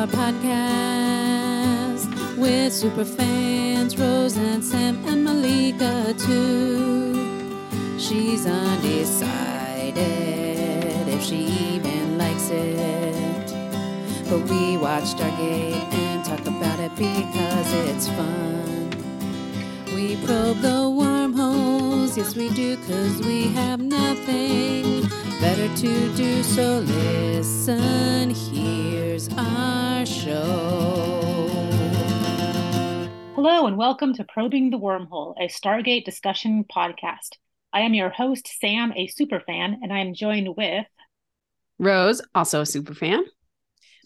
our podcast with super fans Rose and Sam and Malika too. She's undecided if she even likes it. But we watch Stargate and talk about it because it's fun. We probe the wormholes, yes we do, cause we have nothing better to do. So listen, here's our show. Hello, and welcome to Probing the Wormhole, a Stargate discussion podcast. I am your host, Sam, a superfan, and I am joined with Rose, also a super fan.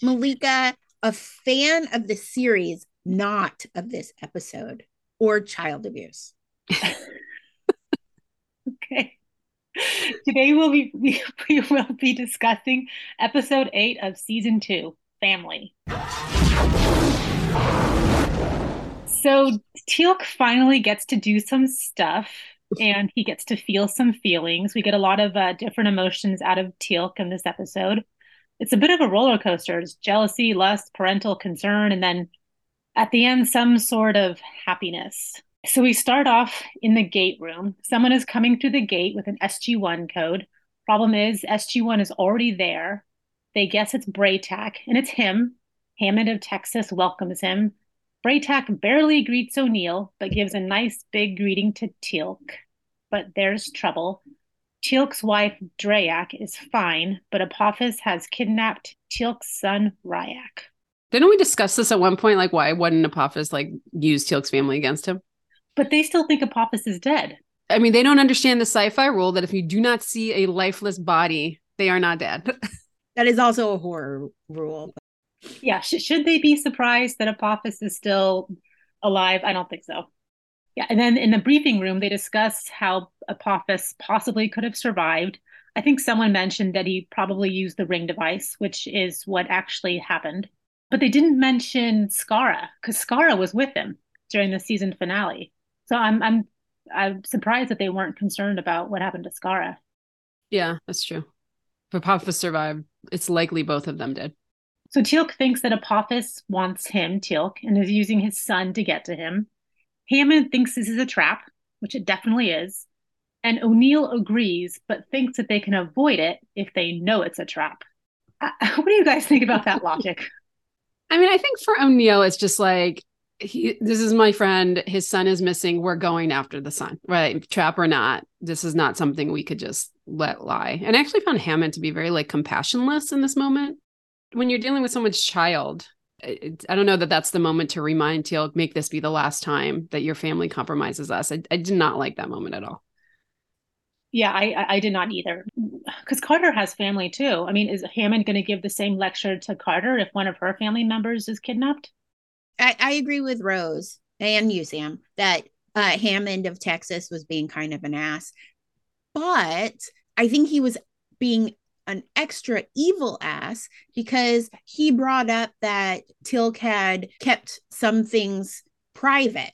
Malika, a fan of the series, not of this episode or child abuse. Okay. Today we'll be we, we will be discussing episode 8 of season 2, Family. So Teal'c finally gets to do some stuff and he gets to feel some feelings. We get a lot of uh, different emotions out of Teal'c in this episode. It's a bit of a roller coaster. It's jealousy, lust, parental concern, and then at the end, some sort of happiness. So we start off in the gate room. Someone is coming through the gate with an SG1 code. Problem is, SG1 is already there. They guess it's Bra'tac, and it's him. Hammond of Texas welcomes him. Bra'tac barely greets O'Neill, but gives a nice big greeting to Teal'c. But there's trouble. Teal'c's wife, Drayak, is fine, but Apophis has kidnapped Teal'c's son, Ryak. Didn't we discuss this at one point? Like, why wouldn't Apophis like use Teal'c's family against him? But they still think Apophis is dead. I mean, they don't understand the sci-fi rule that if you do not see a lifeless body, they are not dead. That is also a horror rule. Yeah, sh- should they be surprised that Apophis is still alive? I don't think so. Yeah, and then in the briefing room, they discussed how Apophis possibly could have survived. I think someone mentioned that he probably used the ring device, which is what actually happened. But they didn't mention Skaara because Skaara was with him during the season finale. So I'm I'm I'm surprised that they weren't concerned about what happened to Skaara. yeah, that's true. If Apophis survived, it's likely both of them did. So Teal'c thinks that Apophis wants him, Teal'c, and is using his son to get to him. Hammond thinks this is a trap, which it definitely is. And O'Neill agrees, but thinks that they can avoid it if they know it's a trap. Uh, what do you guys think about that logic? I mean, I think for O'Neill, it's just like he, this is my friend. His son is missing. We're going after the son, right? Trap or not, this is not something we could just let lie. And I actually found Hammond to be very like compassionless in this moment. When you're dealing with someone's child, it, I don't know that that's the moment to remind Teal, make this be the last time that your family compromises us. I, I did not like that moment at all. Yeah, I I- did not either. Because Carter has family too. I mean, is Hammond going to give the same lecture to Carter if one of her family members is kidnapped? I, I agree with Rose and you, Sam, that uh, Hammond of Texas was being kind of an ass. But I think he was being an extra evil ass because he brought up that Teal'c had kept some things private,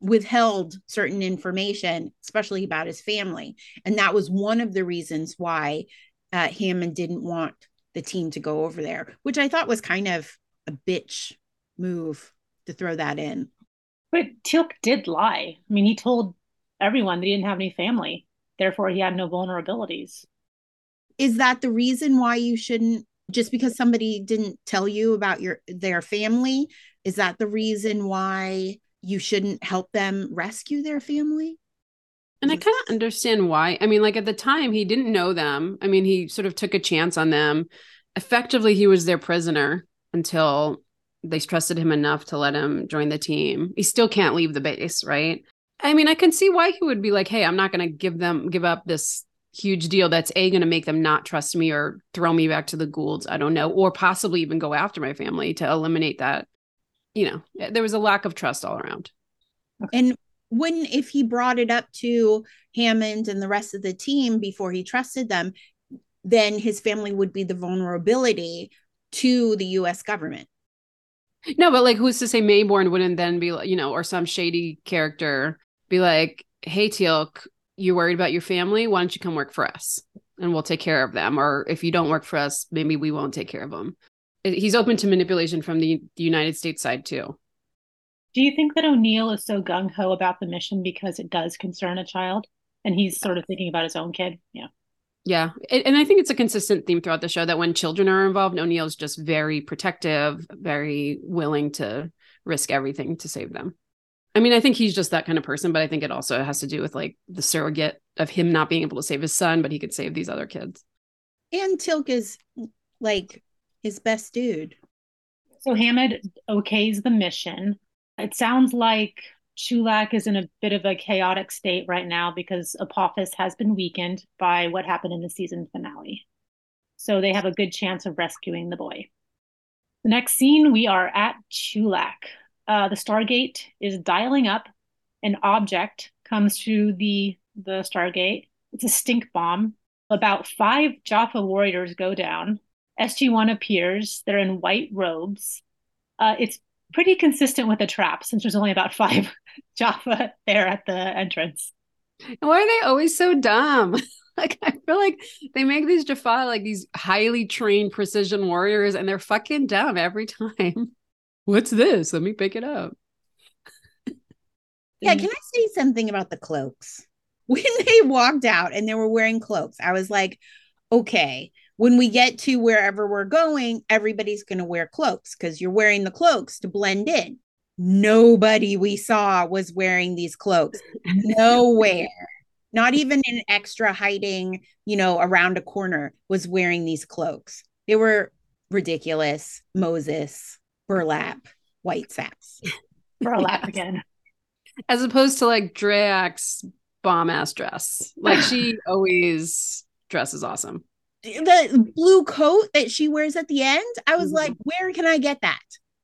withheld certain information, especially about his family. And that was one of the reasons why uh, Hammond didn't want the team to go over there, which I thought was kind of a bitch move to throw that in. But Teal'c did lie. I mean, he told everyone that he didn't have any family. Therefore, he had no vulnerabilities. Is that the reason why you shouldn't just because somebody didn't tell you about your their family, is that the reason why you shouldn't help them rescue their family? And I kind of understand why. I mean, like at the time, he didn't know them. I mean, he sort of took a chance on them. Effectively, he was their prisoner until they trusted him enough to let him join the team. He still can't leave the base, right? I mean, I can see why he would be like, "Hey, I'm not going to give them give up this huge deal that's a going to make them not trust me or throw me back to the Goa'ulds. I don't know, or possibly even go after my family to eliminate that." You know, eh, there was a lack of trust all around. And when if he brought it up to Hammond and the rest of the team before he trusted them, then his family would be the vulnerability to the US government. No, but like, who's to say Maybourne wouldn't then be, you know, or some shady character be like, "Hey, Teal'c, you worried about your family? Why don't you come work for us, and we'll take care of them? Or if you don't work for us, maybe we won't take care of them." he's open to manipulation from the, the United States side too. Do you think that O'Neill is so gung ho about the mission because it does concern a child and he's sort of thinking about his own kid? Yeah. Yeah. And I think it's a consistent theme throughout the show that when children are involved, O'Neill's just very protective, very willing to risk everything to save them. I mean, I think he's just that kind of person, but I think it also has to do with like the surrogate of him not being able to save his son, but he could save these other kids. And Teal'c is like his best dude. So Hammond okays the mission. It sounds like Chulak is in a bit of a chaotic state right now because Apophis has been weakened by what happened in the season finale. So they have a good chance of rescuing the boy. The next scene, we are at Chulak. Uh, the Stargate is dialing up. An object comes through the the Stargate. It's a stink bomb. About five Jaffa warriors go down. SG1 appears. They're in white robes. Uh, it's pretty consistent with the trap since there's only about five Jaffa there at the entrance. Why are they always so dumb? like I feel like they make these Jaffa like these highly trained precision warriors and they're fucking dumb every time. What's this? Let me pick it up. yeah, can I say something about the cloaks? When they walked out and they were wearing cloaks, I was like, okay, when we get to wherever we're going, everybody's going to wear cloaks because you're wearing the cloaks to blend in. Nobody we saw was wearing these cloaks. Nowhere. Not even an extra hiding, you know, around a corner was wearing these cloaks. They were ridiculous. Moses, burlap, white saps. Burlap again. As opposed to like Draak's bomb ass dress. Like she always dresses awesome the blue coat that she wears at the end, I was mm-hmm. like, where can I get that?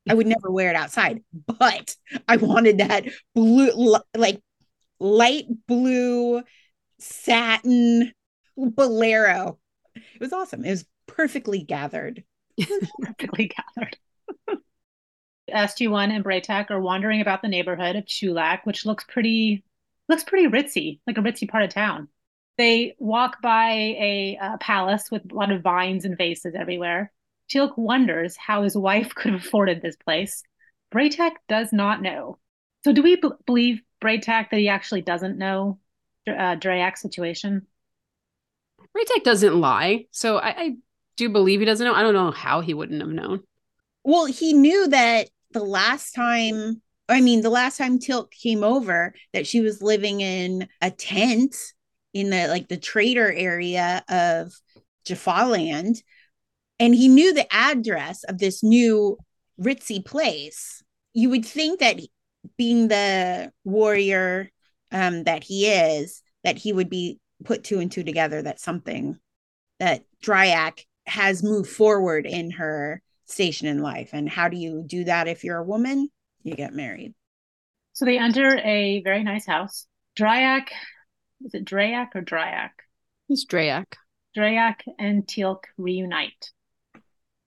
I would never wear it outside, but I wanted that blue, like light blue satin bolero. It was awesome. It was perfectly gathered. perfectly gathered. SG1 and Bra'tac are wandering about the neighborhood of Chulak, which looks pretty looks pretty ritzy, like a ritzy part of town. They walk by a, a palace with a lot of vines and vases everywhere. Teal'c wonders how his wife could have afforded this place. Bra'tac does not know. So, do we b- believe Bra'tac that he actually doesn't know uh, Draak's situation? Bra'tac doesn't lie, so I, I do believe he doesn't know. I don't know how he wouldn't have known. Well, he knew that the last time, I mean, the last time Teal'c came over, that she was living in a tent in the like the trader area of Jaffa land. And he knew the address of this new ritzy place. You would think that being the warrior um, that he is, that he would be put two and two together that something that Draak has moved forward in her station in life. And how do you do that if you're a woman? You get married. So they enter a very nice house. Draak is it Draak or Dryak? It's Draak. Draak and Teal'c reunite.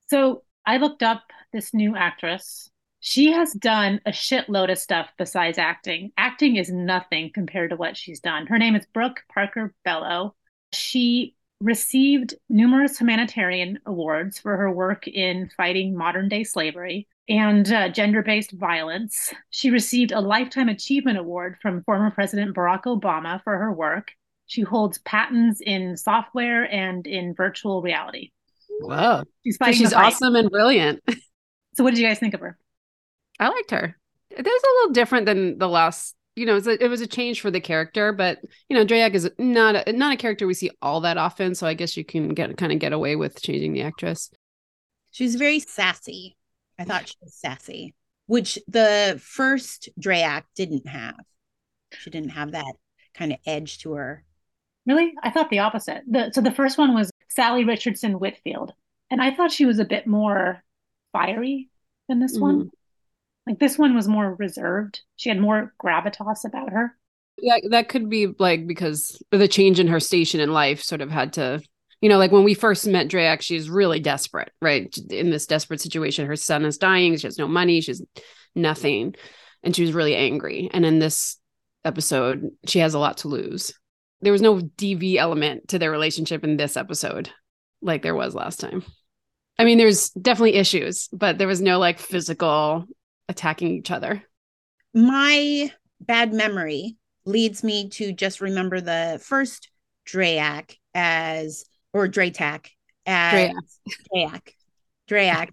So I looked up this new actress. She has done a shitload of stuff besides acting. Acting is nothing compared to what she's done. Her name is Brook Parker Bello. She received numerous humanitarian awards for her work in fighting modern day slavery and uh, gender based violence. She received a Lifetime Achievement Award from former President Barack Obama for her work. She holds patents in software and in virtual reality. Wow. She's, so she's awesome and brilliant. So, what did you guys think of her? I liked her. It was a little different than the last. You know, it was, a, it was a change for the character, but you know, Draak is not a, not a character we see all that often. So I guess you can get kind of get away with changing the actress. She's very sassy. I thought she was sassy, which the first Draak didn't have. She didn't have that kind of edge to her. Really? I thought the opposite. The, so the first one was Salli Richardson Whitfield. And I thought she was a bit more fiery than this mm-hmm. one. Like this one was more reserved. She had more gravitas about her. Yeah, that could be like because the change in her station in life sort of had to you know, like when we first met Draak, she's really desperate, right? In this desperate situation, her son is dying. She has no money. She's nothing. And she was really angry. And in this episode, she has a lot to lose. There was no DV element to their relationship in this episode, like there was last time. I mean, there's definitely issues, but there was no like physical attacking each other. My bad memory leads me to just remember the first Drayak as or Draytak as Drayak. Drayak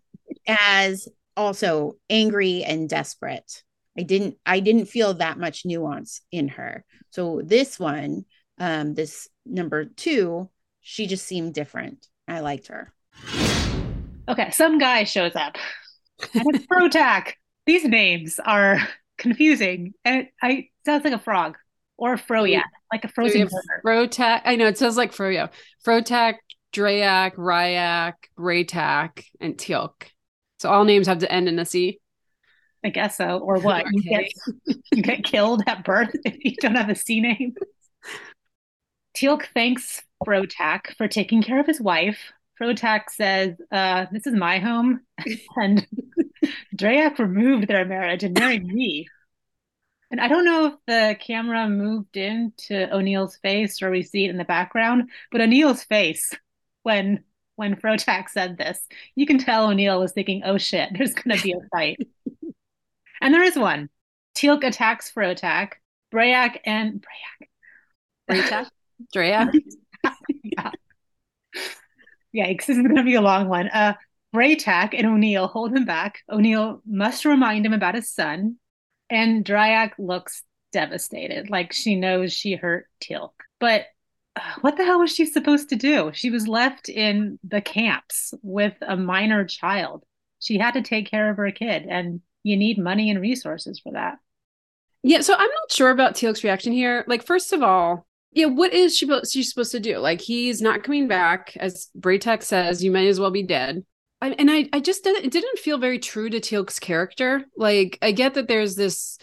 as also angry and desperate. I didn't I didn't feel that much nuance in her. So this one, um, this number two, she just seemed different. I liked her. Okay, some guy shows up. And it's Frotak. These names are confusing. And I sounds like a frog or a froyak, like a frozen so Frotak. I know it says like froyo. Frotak, Drayak, Ryak, Bra'tac, and Teal'c. So all names have to end in a C. I guess so. Or what? you, get, you get killed at birth if you don't have a C name. Teal'c thanks Frotak for taking care of his wife. Frotak says, uh, This is my home. and Drayak removed their marriage and married me. And I don't know if the camera moved into O'Neill's face or we see it in the background, but O'Neill's face when when Frotak said this, you can tell O'Neill was thinking, "Oh shit, there's going to be a fight," and there is one. Teal'c attacks Frotak, Brayak and Brayak, Brayak, Drayak. yeah. Yikes! This is going to be a long one. Uh, Bra'tac and O'Neill hold him back. O'Neill must remind him about his son, and Drayak looks devastated, like she knows she hurt Teal'c. But uh, what the hell was she supposed to do? She was left in the camps with a minor child. She had to take care of her kid, and you need money and resources for that. Yeah, so I'm not sure about Teal'c's reaction here. Like, first of all, yeah, what is she she's supposed to do? Like, he's not coming back, as Bra'tac says. You might as well be dead. I, and I, I just didn't, it didn't feel very true to Teal'c's character. Like, I get that there's this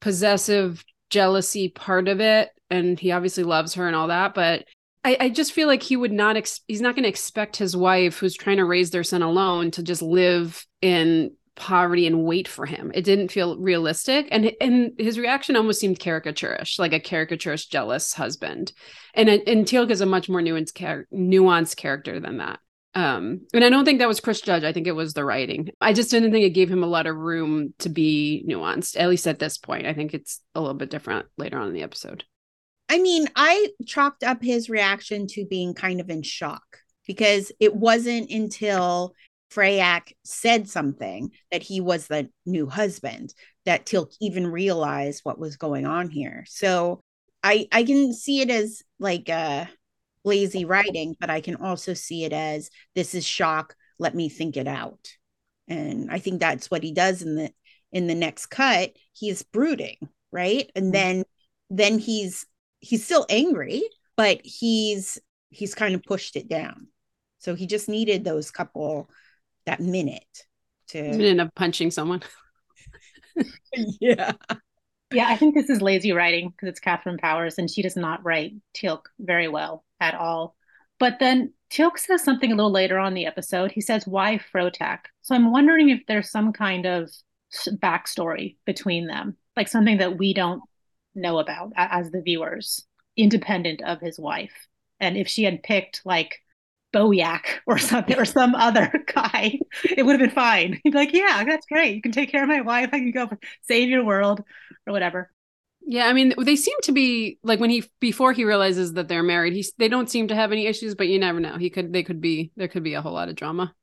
possessive jealousy part of it, and he obviously loves her and all that, but I, I just feel like he would not ex- he's not going to expect his wife who's trying to raise their son alone to just live in poverty and wait for him. It didn't feel realistic, and and his reaction almost seemed caricaturish, like a caricaturish jealous husband. And and Teal'c is a much more nuanced char- nuanced character than that. Um, and I don't think that was Chris Judge. I think it was the writing. I just didn't think it gave him a lot of room to be nuanced, at least at this point. I think it's a little bit different later on in the episode. I mean, I chalked up his reaction to being kind of in shock because it wasn't until Freyak said something that he was the new husband that Teal'c even realized what was going on here. So I I can see it as like a lazy writing, but I can also see it as this is shock. Let me think it out. And I think that's what he does in the in the next cut. He's brooding, right? And mm-hmm. then then he's he's still angry, but he's he's kind of pushed it down. So he just needed those couple that minute to minute of punching someone. yeah. Yeah, I think this is lazy writing because it's Katharyn Powers and she does not write Teal'c very well at all. But then Teal'c says something a little later on the episode. He says, Why Frotak? So I'm wondering if there's some kind of backstory between them, like something that we don't know about as the viewers, independent of his wife. And if she had picked like Boyak or something or some other guy, it would have been fine. He'd be like, Yeah, that's great. You can take care of my wife. I can go save your world or whatever. Yeah, I mean, they seem to be like when he before he realizes that they're married, he's they don't seem to have any issues, but you never know. He could they could be there could be a whole lot of drama.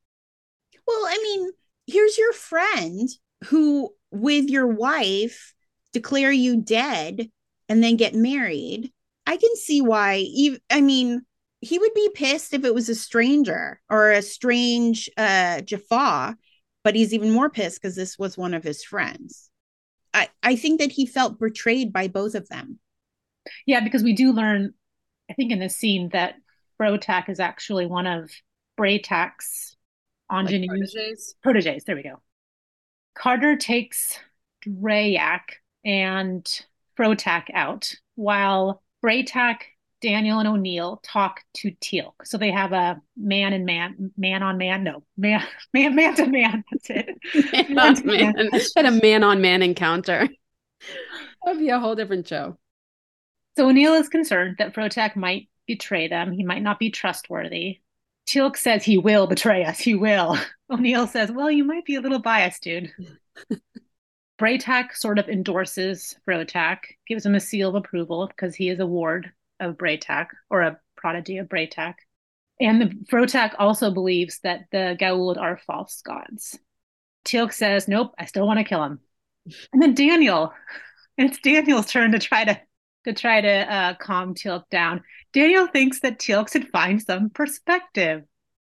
Well, I mean, here's your friend who with your wife declare you dead and then get married. I can see why even I mean, he would be pissed if it was a stranger or a strange uh Jaffa, but he's even more pissed because this was one of his friends. I, I think that he felt betrayed by both of them. Yeah, because we do learn, I think, in this scene that Brotak is actually one of Bra'tac's ingenues like proteges. proteges. There we go. Carter takes Drayak and Frotak out while Bra'tac Daniel and O'Neill talk to Teal'c. So they have a man and man, man on man. No, man, man, man to man. That's it. man, on man. man. Had a man on man encounter. That'd be a whole different show. So O'Neill is concerned that Frotak might betray them. He might not be trustworthy. Teal'c says he will betray us. He will. O'Neill says, well, you might be a little biased, dude. Bra'tac sort of endorses Frotac, gives him a seal of approval because he is a ward of Bra'tac or a prodigy of Bra'tac. And the Frotac also believes that the Goa'uld are false gods. Teal'c says, nope, I still want to kill him. And then Daniel, it's Daniel's turn to try to to try to uh, calm Teal'c down. Daniel thinks that Teal'c should find some perspective.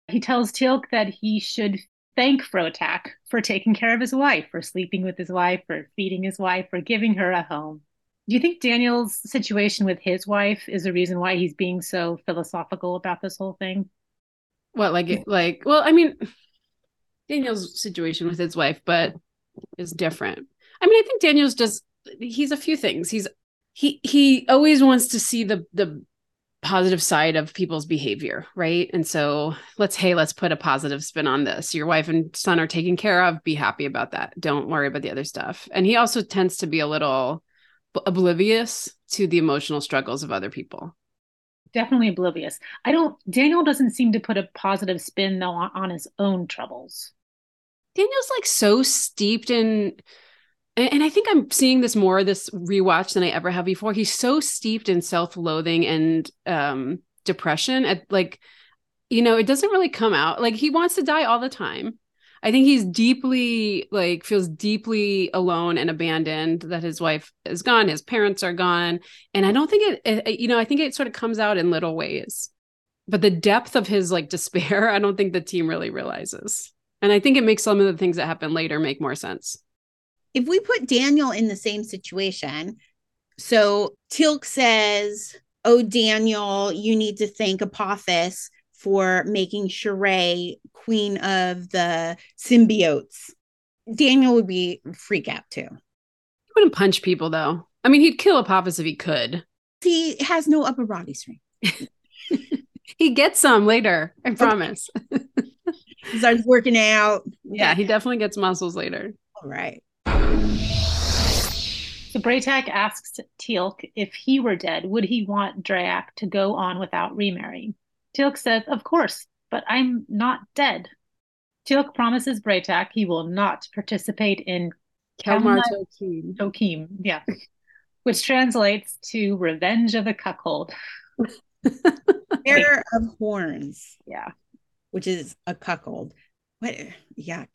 He tells Teal'c that he should thank Frotac for taking care of his wife, for sleeping with his wife, for feeding his wife, for giving her a home. Do you think Daniel's situation with his wife is the reason why he's being so philosophical about this whole thing? What, like, like, well, I mean, Daniel's situation with his wife, but is different. I mean, I think Daniel's just he's a few things. He's he he always wants to see the the positive side of people's behavior, right? And so let's hey, let's put a positive spin on this. Your wife and son are taken care of. Be happy about that. Don't worry about the other stuff. And he also tends to be a little oblivious to the emotional struggles of other people. Definitely oblivious. I don't Daniel doesn't seem to put a positive spin though on, on his own troubles. Daniel's like so steeped in and I think I'm seeing this more this rewatch than I ever have before. He's so steeped in self-loathing and um depression at like you know, it doesn't really come out. Like he wants to die all the time. I think he's deeply like feels deeply alone and abandoned that his wife is gone, his parents are gone, and I don't think it, it you know, I think it sort of comes out in little ways. But the depth of his like despair, I don't think the team really realizes. And I think it makes some of the things that happen later make more sense if we put Daniel in the same situation, so Teal'c says, Oh, Daniel, you need to thank Apophis for making Sha're queen of the symbiotes. Daniel would be freak out too. He wouldn't punch people though. I mean, he'd kill Apophis if he could. He has no upper body strength. he gets some later, I promise. he starts working out. Yeah, he definitely gets muscles later. All right. So Bra'tac asks Teal'c if he were dead, would he want Draak to go on without remarrying? Teal'c says, Of course, but I'm not dead. Teal'c promises Bra'tac he will not participate in Kelmar Tokeem. Tokeem, yeah, which translates to Revenge of the Cuckold. Pair of horns. Yeah. Which is a cuckold. What yuck.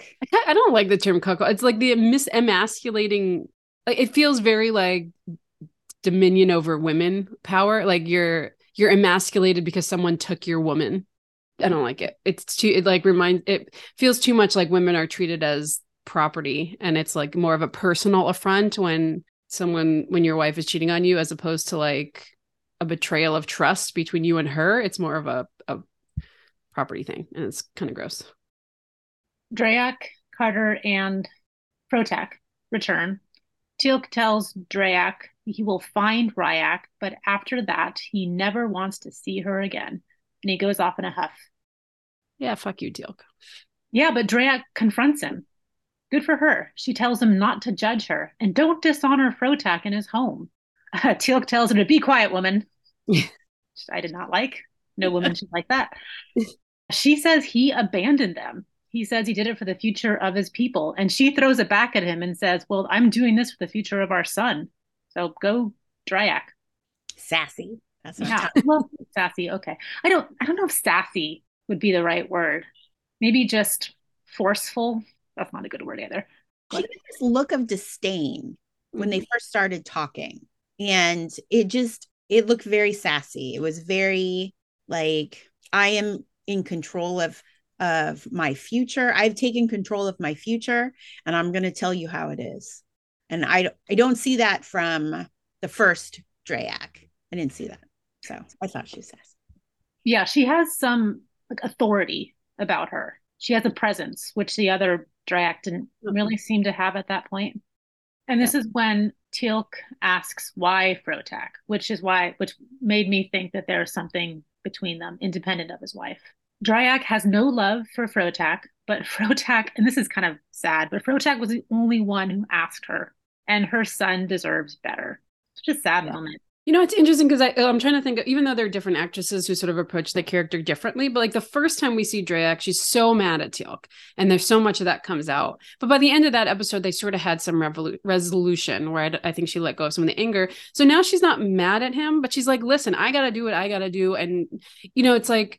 I don't like the term cuckold. It's like the mis-emasculating like it feels very like dominion over women power like you're you're emasculated because someone took your woman. I don't like it. It's too it like reminds it feels too much like women are treated as property and it's like more of a personal affront when someone when your wife is cheating on you as opposed to like a betrayal of trust between you and her. It's more of a, a property thing and it's kind of gross. Draak, Carter, and Protac return. Teal'c tells Draak he will find Ryak, but after that, he never wants to see her again. And he goes off in a huff. Yeah, fuck you, Teal'c. Yeah, but Draak confronts him. Good for her. She tells him not to judge her and don't dishonor Frotac in his home. Uh, Teal'c tells her to be quiet, woman. I did not like. No woman should like that. She says he abandoned them he says he did it for the future of his people. And she throws it back at him and says, Well, I'm doing this for the future of our son. So go Draak. Sassy. That's what yeah. well, sassy. Okay. I don't I don't know if sassy would be the right word. Maybe just forceful. That's not a good word either. But... She had this look of disdain when they mm-hmm. first started talking. And it just it looked very sassy. It was very like I am in control of of my future. I've taken control of my future and I'm going to tell you how it is. And I, I don't see that from the first Draak. I didn't see that. So I thought she says. Yeah, she has some like authority about her. She has a presence, which the other Draak didn't mm-hmm. really seem to have at that point. And this yeah. is when Teal'c asks why Frotac, which is why, which made me think that there's something between them, independent of his wife. Draak has no love for Frotac, but Frotac, and this is kind of sad, but Frotac was the only one who asked her, and her son deserves better. Such a sad yeah. moment. You know, it's interesting because I'm trying to think, of, even though they're different actresses who sort of approach the character differently, but like the first time we see Drayak, she's so mad at Teal'c, and there's so much of that comes out. But by the end of that episode, they sort of had some revolu- resolution where I, I think she let go of some of the anger. So now she's not mad at him, but she's like, listen, I got to do what I got to do. And, you know, it's like,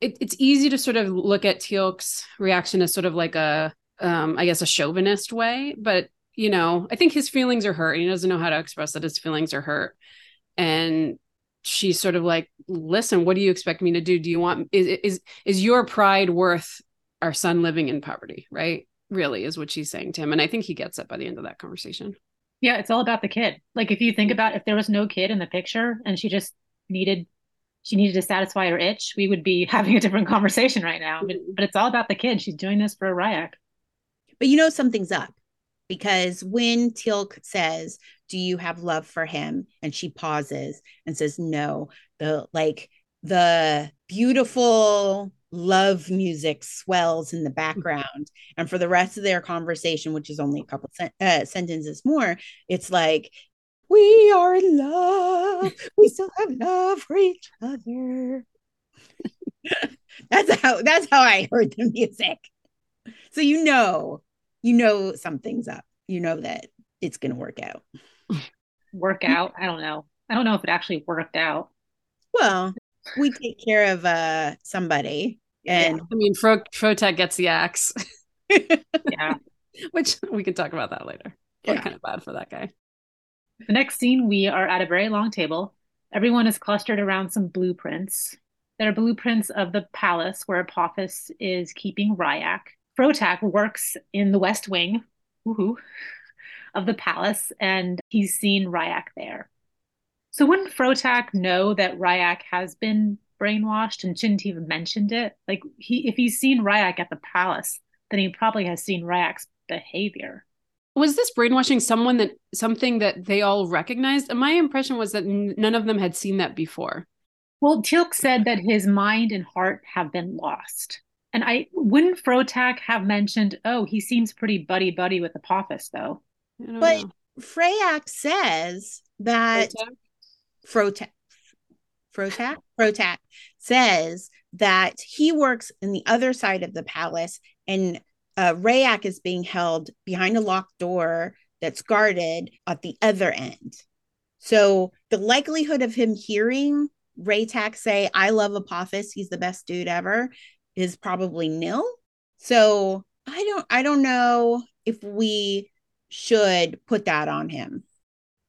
it, it's easy to sort of look at Teal'c's reaction as sort of like a, um, I guess, a chauvinist way, but you know, I think his feelings are hurt and he doesn't know how to express that his feelings are hurt. And she's sort of like listen what do you expect me to do? Do you want is is is your pride worth our son living in poverty? Right? Really is what she's saying to him and i think he gets it by the end of that conversation. Yeah it's all about the kid. Like if you think about if there was no kid in the picture and she just needed she needed to satisfy her itch we would be having a different conversation right now. But, but it's all about the kid. She's doing this for Ryak. But you know something's up because when Teal'c says, "Do you have love for him?" and she pauses and says, "No," the like the beautiful love music swells in the background. And for the rest of their conversation which is only a couple sen- uh, sentences more it's like we are in love. We still have love for each other. That's how that's how i heard the music. So you know you know something's up. You know that it's going to work out. Work out? I don't know. I don't know if it actually worked out. Well, we take care of uh somebody, and yeah. I mean, Fro- Frotek gets the axe. yeah, which we can talk about that later. Yeah. kind of bad for that guy. The next scene, we are at a very long table. Everyone is clustered around some blueprints. There are blueprints of the palace where Apophis is keeping Ryak. Frotak works in the West Wing of the palace, and he's seen Ryak there. So wouldn't Frotak know that Ryak has been brainwashed and shouldn't even mentioned it? Like he if he's seen Ryak at the palace, then he probably has seen Ryak's behavior. Was this brainwashing someone that something that they all recognized? And my impression was that n- none of them had seen that before. Well, Teal'c said that his mind and heart have been lost. And I wouldn't Frotak have mentioned, oh, he seems pretty buddy buddy with Apophis, though. But know. Freyak says that Frotak, Frotak, Frotak says that he works in the other side of the palace, and uh, Rayak is being held behind a locked door that's guarded at the other end. So the likelihood of him hearing Raytak say, I love Apophis, he's the best dude ever, is probably nil. So I don't I don't know if we should put that on him.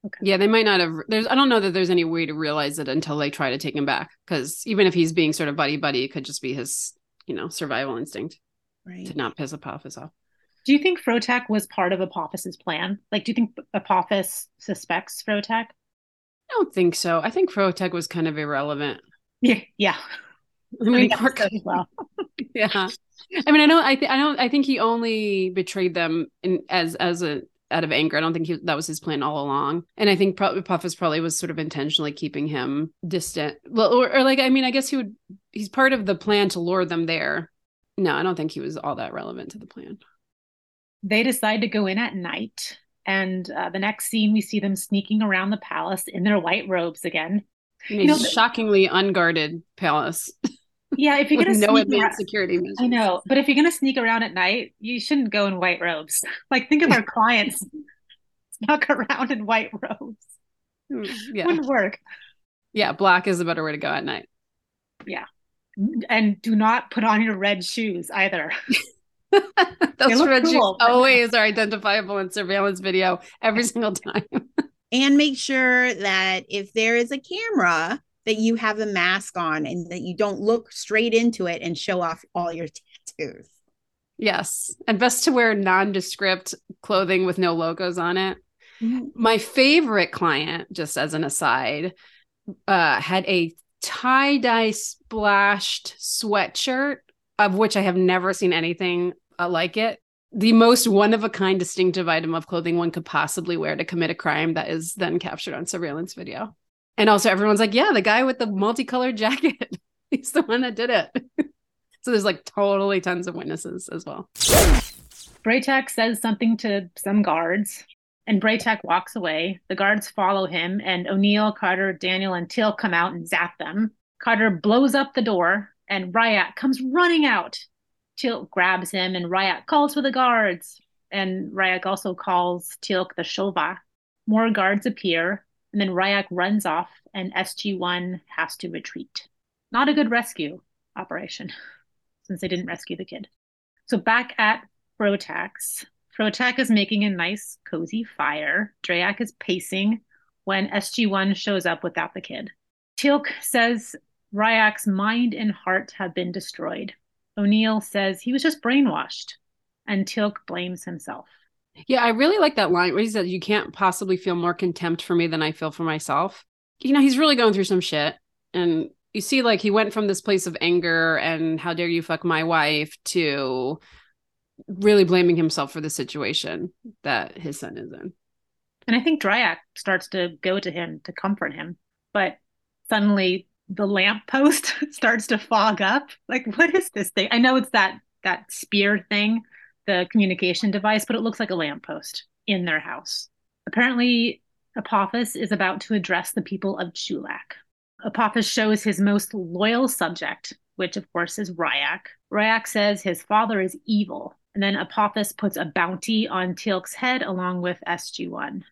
Okay. Yeah, they might not have. There's, I don't know that there's any way to realize it until they try to take him back. Because even if he's being sort of buddy buddy, it could just be his, you know, survival instinct, right? To not piss Apophis off. Do you think Frotek was part of Apophis's plan? Like, do you think Apophis suspects Frotek? I don't think so. I think Frotek was kind of irrelevant. Yeah, yeah. I mean, I mean well. yeah. I mean, I don't. I, th- I don't. I think he only betrayed them in as as a out of anger. I don't think he, that was his plan all along. And I think probably Apophis probably was sort of intentionally keeping him distant. Well, or, or like I mean, I guess he would. He's part of the plan to lure them there. No, I don't think he was all that relevant to the plan. They decide to go in at night, and uh, the next scene we see them sneaking around the palace in their white robes again. You know, shockingly unguarded palace. Yeah, if you're gonna no advanced around, security measures. I know, but if you're gonna sneak around at night, you shouldn't go in white robes. Like think of our clients snuck around in white robes. Mm, yeah, wouldn't work. Yeah, black is a better way to go at night. Yeah, and do not put on your red shoes either. Those red cool, shoes always are identifiable in surveillance video every single time. And make sure that if there is a camera that you have a mask on and that you don't look straight into it and show off all your tattoos. Yes. And best to wear nondescript clothing with no logos on it. Mm-hmm. My favorite client, just as an aside, uh, had a tie dye splashed sweatshirt, of which I have never seen anything uh, like it. The most one of a kind distinctive item of clothing one could possibly wear to commit a crime that is then captured on surveillance video. And also everyone's like, yeah, the guy with the multicolored jacket. He's the one that did it. so there's like totally tons of witnesses as well. Bra'tac says something to some guards. And Bra'tac walks away. The guards follow him, and O'Neill, Carter, Daniel, and Teal'c come out and zap them. Carter blows up the door, and Ryak comes running out. Teal'c grabs him, and Ryak calls for the guards. And Ryak also calls Teal'c the shol'va. More guards appear, and then Ryak runs off, and SG1 has to retreat. Not a good rescue operation, since they didn't rescue the kid. So back at Brotax, Brotac is making a nice, cozy fire. Drayak is pacing when SG1 shows up without the kid. Teal'c says Ryak's mind and heart have been destroyed. O'Neill says he was just brainwashed, and Teal'c blames himself. Yeah, I really like that line where he said, You can't possibly feel more contempt for me than I feel for myself. You know, he's really going through some shit. And you see, like, he went from this place of anger and how dare you fuck my wife to really blaming himself for the situation that his son is in. And I think Dryak starts to go to him to comfort him, but suddenly the lamppost starts to fog up. Like, what is this thing? I know it's that that spear thing, the communication device, but it looks like a lamppost in their house. Apparently, Apophis is about to address the people of Chulak. Apophis shows his most loyal subject, which of course is Ryak. Ryak says his father is evil and then Apophis puts a bounty on Teal'c's head along with SG1.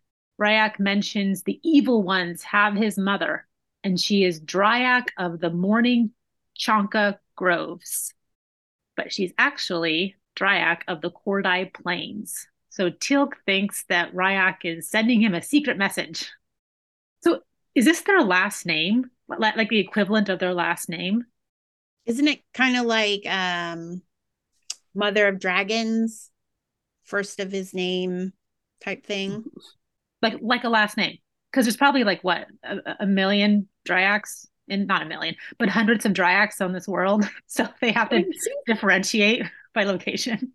Ryak mentions the evil ones have his mother, and she is Dryak of the Morning Chanka Groves. But she's actually Dryak of the Kordai Plains. So Teal'c thinks that Ryak is sending him a secret message. So is this their last name? Like the equivalent of their last name? Isn't it kind of like um mother of dragons, first of his name type thing. Like like a last name. Because there's probably like what, a, a million Dryaks and not a million, but hundreds of Dryaks on this world. So they have to differentiate by location.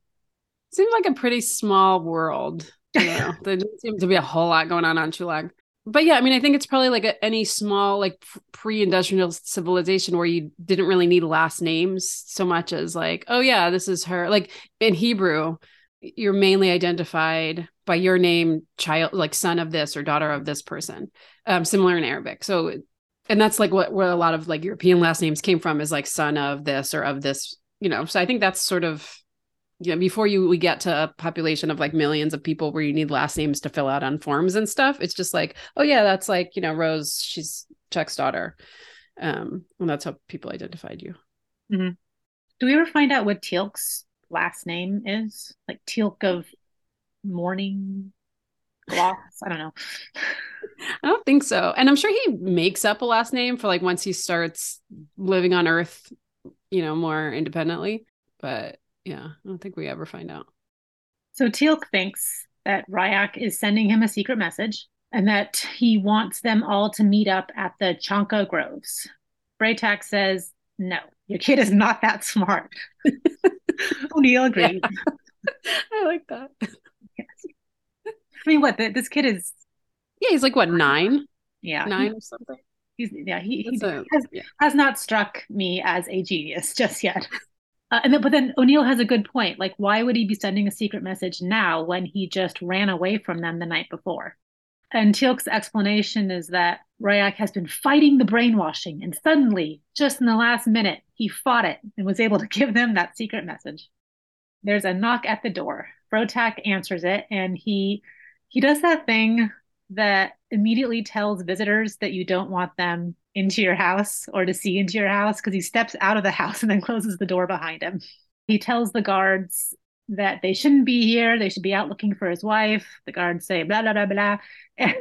Seems like a pretty small world. You know, there doesn't seem to be a whole lot going on on Chulak but yeah, I mean, I think it's probably like a, any small like pre-industrial civilization where you didn't really need last names so much as like, oh yeah, this is her. Like in Hebrew, you're mainly identified by your name, child, like son of this or daughter of this person. Um, similar in Arabic. So, and that's like what where a lot of like European last names came from is like son of this or of this. You know, so I think that's sort of you know, before you we get to a population of like millions of people where you need last names to fill out on forms and stuff, it's just like, oh yeah, that's like, you know, Rose, she's Chuck's daughter. Um, and that's how people identified you. Mm-hmm. Do we ever find out what Teal'c's last name is? Like Teal'c of morning gloss? I don't know. I don't think so. And I'm sure he makes up a last name for like once he starts living on Earth, you know, more independently. But yeah, I don't think we ever find out. So Teal'c thinks that Ryak is sending him a secret message and that he wants them all to meet up at the Chanka Groves. Bra'tac says, no, your kid is not that smart. O'Neill agrees. Yeah. I like that. Yes. I mean, what? The, this kid is. Yeah, he's like, what, nine? Yeah. Nine or something? He's, yeah, he, he a, has, yeah. has not struck me as a genius just yet. Uh, and then, but then O'Neill has a good point. Like, why would he be sending a secret message now when he just ran away from them the night before? And Teal'c's explanation is that Ryak has been fighting the brainwashing, and suddenly, just in the last minute, he fought it and was able to give them that secret message. There's a knock at the door. Brotac answers it, and he he does that thing that immediately tells visitors that you don't want them into your house or to see into your house because he steps out of the house and then closes the door behind him. He tells the guards that they shouldn't be here. They should be out looking for his wife. The guards say blah blah blah blah, and,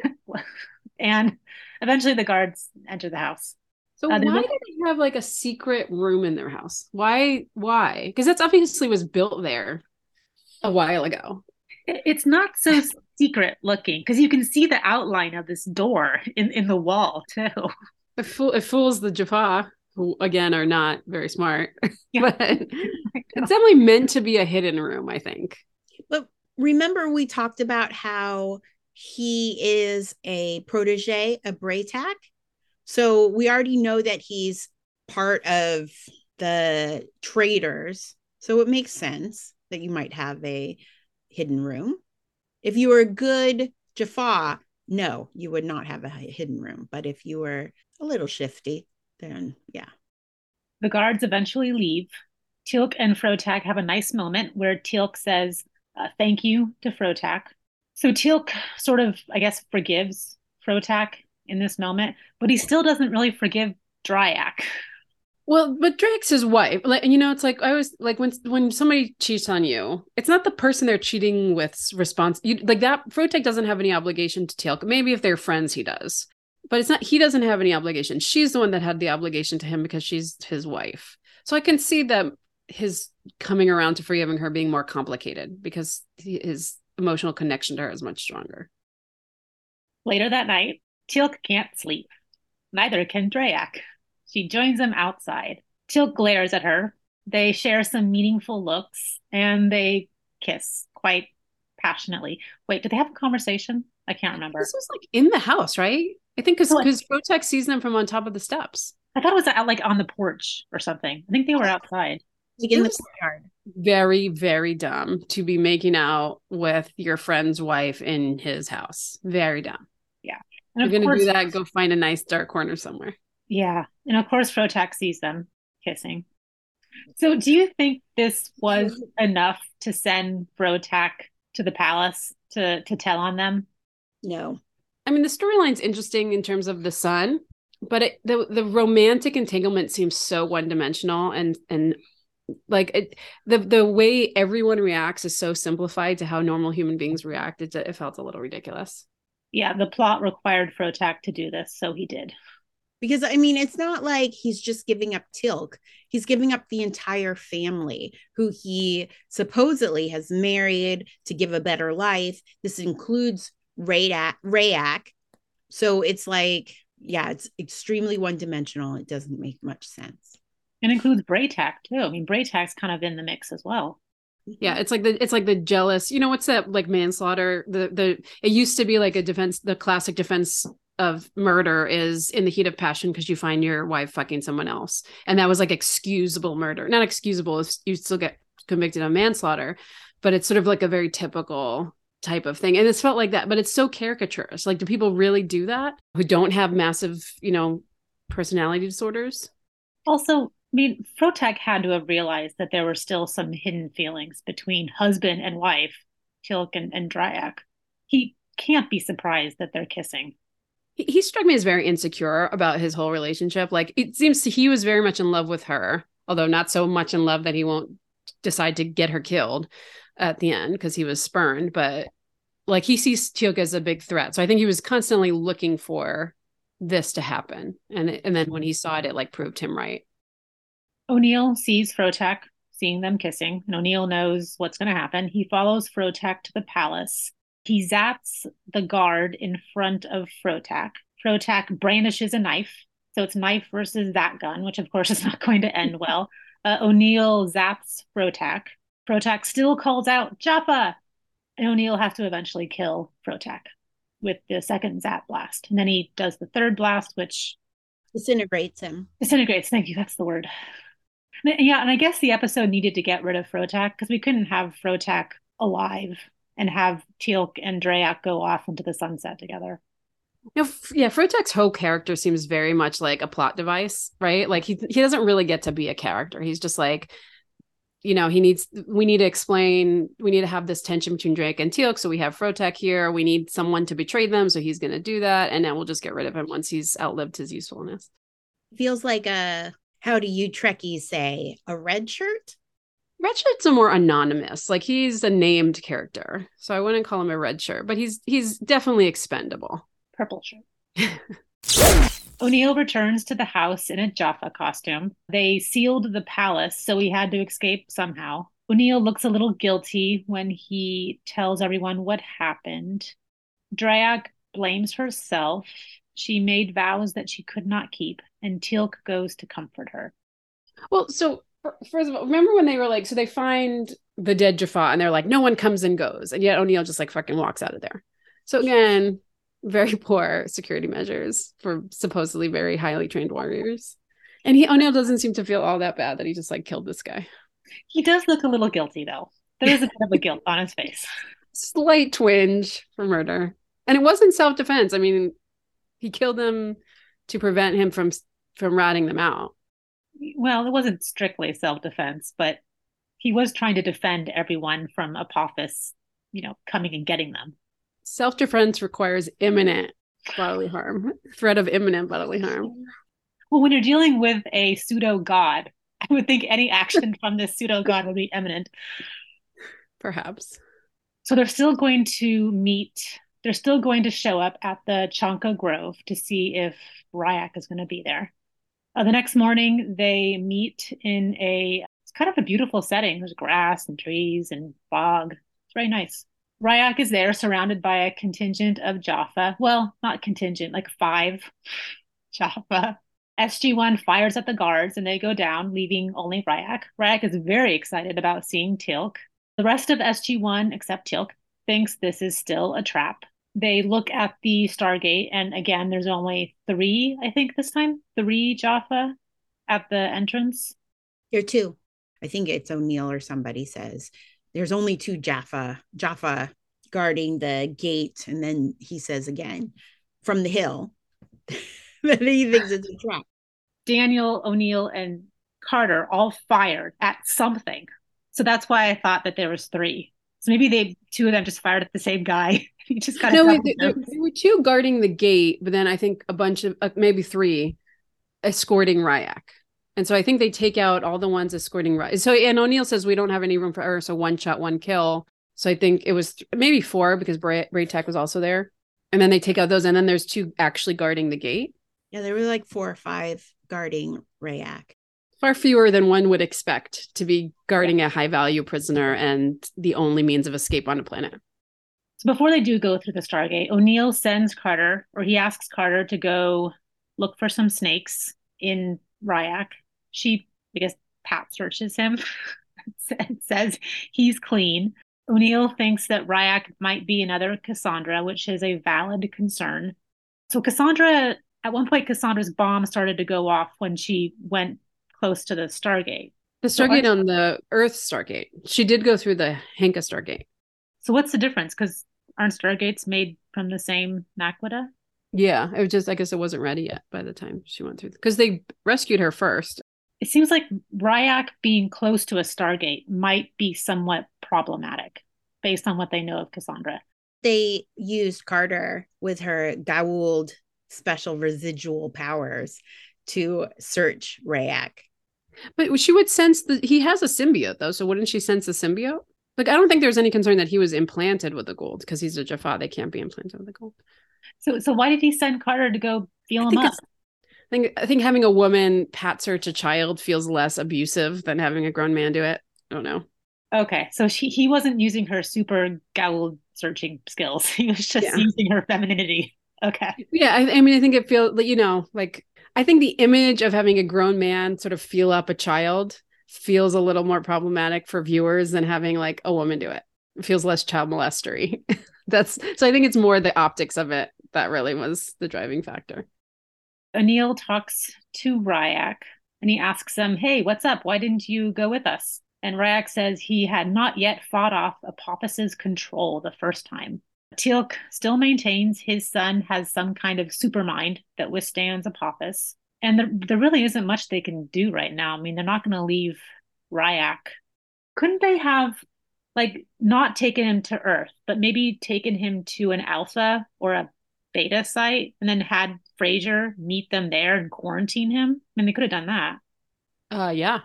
and eventually the guards enter the house. So uh, why did they have like a secret room in their house? Why? Why? Because that's obviously was built there a while ago. It's not so secret looking because you can see the outline of this door in in the wall too. It, fool, it fools the Jaffa, who again are not very smart. Yeah. but it's definitely meant to be a hidden room, I think. But remember, we talked about how he is a protege of Bra'tac. So we already know that he's part of the traders. So it makes sense that you might have a hidden room. If you were a good Jaffa, no, you would not have a hidden room. But if you were a little shifty, then yeah. The guards eventually leave. Teal'c and Frotak have a nice moment where Teal'c says, uh, thank you to Frotak. So Teal'c sort of, I guess, forgives Frotak in this moment, but he still doesn't really forgive Dryak. Well, but Dryak's his wife. Like you know, it's like I was like when when somebody cheats on you, it's not the person they're cheating with response. You like that. Frotak doesn't have any obligation to Teal'c. Maybe if they're friends, he does, but it's not. He doesn't have any obligation. She's the one that had the obligation to him because she's his wife. So I can see that his coming around to forgiving her being more complicated because he, his emotional connection to her is much stronger. Later that night, Teal'c can't sleep. Neither can Dryak. She joins him outside. Teal'c glares at her. They share some meaningful looks and they kiss quite passionately. Wait, did they have a conversation? I can't remember. This was like in the house, right? I think because because Frotak sees them from on top of the steps. I thought it was out, like on the porch or something. I think they were outside. Like in the courtyard. Very, very dumb to be making out with your friend's wife in his house. Very dumb. Yeah. And You're going to do that, go find a nice dark corner somewhere. Yeah. And of course, Frotak sees them kissing. So, do you think this was enough to send Frotak to the palace to to tell on them? No. I mean, the storyline's interesting in terms of the son, but it, the the romantic entanglement seems so one dimensional and and like it, the the way everyone reacts is so simplified to how normal human beings react. It, it felt a little ridiculous. Yeah, the plot required Frotak to do this, so he did. Because I mean, it's not like he's just giving up Teal'c. He's giving up the entire family who he supposedly has married to give a better life. This includes Ryak. Ryak. So it's like, yeah, it's extremely one dimensional. It doesn't make much sense. It includes Bra'tac too. I mean, Bra'tac's kind of in the mix as well. Yeah, it's like the it's like the jealous. You know what's that like manslaughter? The the it used to be like a defense. The classic defense of murder is in the heat of passion because you find your wife fucking someone else, and that was like excusable murder. Not excusable. You still get convicted of manslaughter, but it's sort of like a very typical type of thing. And it's felt like that, but it's so caricaturous. Like, do people really do that who don't have massive, you know, personality disorders? Also, I mean, Frotak had to have realized that there were still some hidden feelings between husband and wife, Teal'c and, and Dryak. He can't be surprised that they're kissing. He, he struck me as very insecure about his whole relationship. Like it seems he was very much in love with her, although not so much in love that he won't decide to get her killed at the end because he was spurned. But like he sees Teal'c as a big threat. So I think he was constantly looking for this to happen. And and then when he saw it, it like proved him right. O'Neill sees Frotak seeing them kissing, and O'Neill knows what's going to happen. He follows Frotak to the palace. He zaps the guard in front of Frotak. Frotak brandishes a knife. So it's knife versus that gun, which of course is not going to end well. Uh, O'Neill zaps Frotak. Frotak still calls out Jaffa, and O'Neill has to eventually kill Frotak with the second zap blast. And then he does the third blast, which disintegrates him. Disintegrates. Thank you. That's the word. Yeah, and I guess the episode needed to get rid of Frotak because we couldn't have Frotak alive and have Teal'c and Dryak go off into the sunset together. You know, yeah, Frotak's whole character seems very much like a plot device, right? Like he he doesn't really get to be a character. He's just like, you know, he needs we need to explain, we need to have this tension between Dryak and Teal'c. So we have Frotak here. We need someone to betray them. So he's gonna do that. And then we'll just get rid of him once he's outlived his usefulness. Feels like a how do you Trekkies say a red shirt? Red shirt's a more anonymous. Like he's a named character, so I wouldn't call him a red shirt, but he's he's definitely expendable. Purple shirt. O'Neill returns to the house in a Jaffa costume. They sealed the palace, so he had to escape somehow. O'Neill looks a little guilty when he tells everyone what happened. Dryak blames herself. She made vows that she could not keep and Teal'c goes to comfort her. Well, so first of all, remember when they were like, so they find the dead Jaffa and they're like, no one comes and goes, and yet O'Neill just like fucking walks out of there. So again, very poor security measures for supposedly very highly trained warriors. And he O'Neill doesn't seem to feel all that bad that he just like killed this guy. He does look a little guilty though. There is a bit of a guilt on his face. Slight twinge for murder. And it wasn't self-defense. I mean, he killed them to prevent him from from ratting them out. Well, it wasn't strictly self-defense, but he was trying to defend everyone from Apophis, you know, coming and getting them. Self-defense requires imminent bodily harm, threat of imminent bodily harm. Well, when you're dealing with a pseudo god, I would think any action from this pseudo god would be imminent. Perhaps. So they're still going to meet, they're still going to show up at the Chanka Grove to see if Ryak is going to be there. Uh, the next morning, they meet in a, it's kind of a beautiful setting. There's grass and trees and fog. It's very nice. Ryak is there surrounded by a contingent of Jaffa. Well, not contingent, like five Jaffa. SG1 fires at the guards and they go down, leaving only Ryak. Ryak is very excited about seeing Teal'c. The rest of SG1, except Teal'c, thinks this is still a trap. They look at the Stargate, and again, there's only three, I think, this time, three Jaffa at the entrance. There are two. I think it's O'Neill or somebody says there's only two Jaffa Jaffa guarding the gate, and then he says again from the hill that he thinks it's a trap. Daniel, O'Neill, and Carter all fired at something. So that's why I thought that there was three. So maybe they two of them just fired at the same guy. he just kind no, of wait, there, there, were two guarding the gate, but then I think a bunch of uh, maybe three escorting Ryak. And so I think they take out all the ones escorting Ryak. So and O'Neill says we don't have any room for error, so one shot, one kill. So I think it was maybe four because Bray, Bra'tac was also there. And then they take out those, and then there's two actually guarding the gate. Yeah, there were like four or five guarding Ryak. Far fewer than one would expect to be guarding a high value prisoner and the only means of escape on a planet. So before they do go through the Stargate, O'Neill sends Carter, or he asks Carter to go look for some snakes in Ryak. She, I guess, pat searches him and says he's clean. O'Neill thinks that Ryak might be another Cassandra, which is a valid concern. So Cassandra, at one point, Cassandra's bomb started to go off when she went close to the Stargate. The Stargate so on the Earth Stargate. She did go through the Hanka Stargate. So what's the difference? Because aren't Stargates made from the same Naquadah? Yeah, it was just I guess it wasn't ready yet by the time she went through because they rescued her first. It seems like Ryak being close to a Stargate might be somewhat problematic based on what they know of Cassandra. They used Carter with her Goa'uld special residual powers to search Ryak. But she would sense that he has a symbiote though, so wouldn't she sense the symbiote? Like I don't think there's any concern that he was implanted with the Goa'uld because he's a Jaffa. They can't be implanted with the Goa'uld. So so why did he send Carter to go feel him up? I think I think having a woman pat search a child feels less abusive than having a grown man do it. I don't know. Okay, so she he wasn't using her super Goa'uld searching skills. He was just yeah. using her femininity. Okay. Yeah, I, I mean, I think it feels like you know like I think the image of having a grown man sort of feel up a child feels a little more problematic for viewers than having like a woman do it. It feels less child molestery. That's so I think it's more the optics of it that really was the driving factor. O'Neill talks to Ryak and he asks him, Hey, what's up? Why didn't you go with us? And Ryak says he had not yet fought off Apophis's control the first time. Teal'c still maintains his son has some kind of supermind that withstands Apophis. And there, there really isn't much they can do right now. I mean, they're not going to leave Ryak. Couldn't they have, like, not taken him to Earth, but maybe taken him to an alpha or a beta site and then had Fraiser meet them there and quarantine him? I mean, they could have done that. Uh, yeah.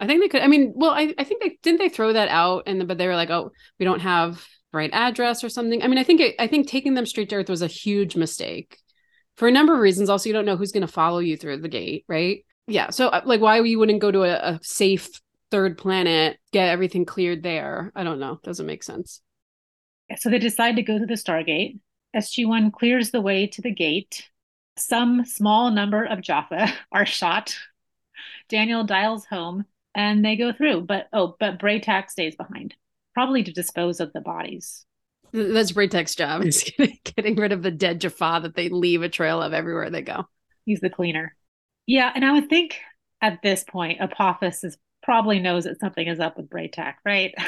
I think they could. I mean, well, I, I think they didn't they throw that out and but they were like, oh, we don't have right address or something. I mean, I think it, I think taking them straight to Earth was a huge mistake for a number of reasons. Also, you don't know who's going to follow you through the gate, right? Yeah. So, uh, like, why you wouldn't go to a, a safe third planet, get everything cleared there? I don't know. Doesn't make sense. So they decide to go to the Stargate. SG1 clears the way to the gate. Some small number of Jaffa are shot. Daniel dials home and they go through. But oh, but Bra'tac stays behind probably to dispose of the bodies. That's Bra'tac's job is getting, getting rid of the dead Jaffa that they leave a trail of everywhere they go. He's the cleaner. Yeah, and I would think at this point, Apophis is probably knows that something is up with Bra'tac, right?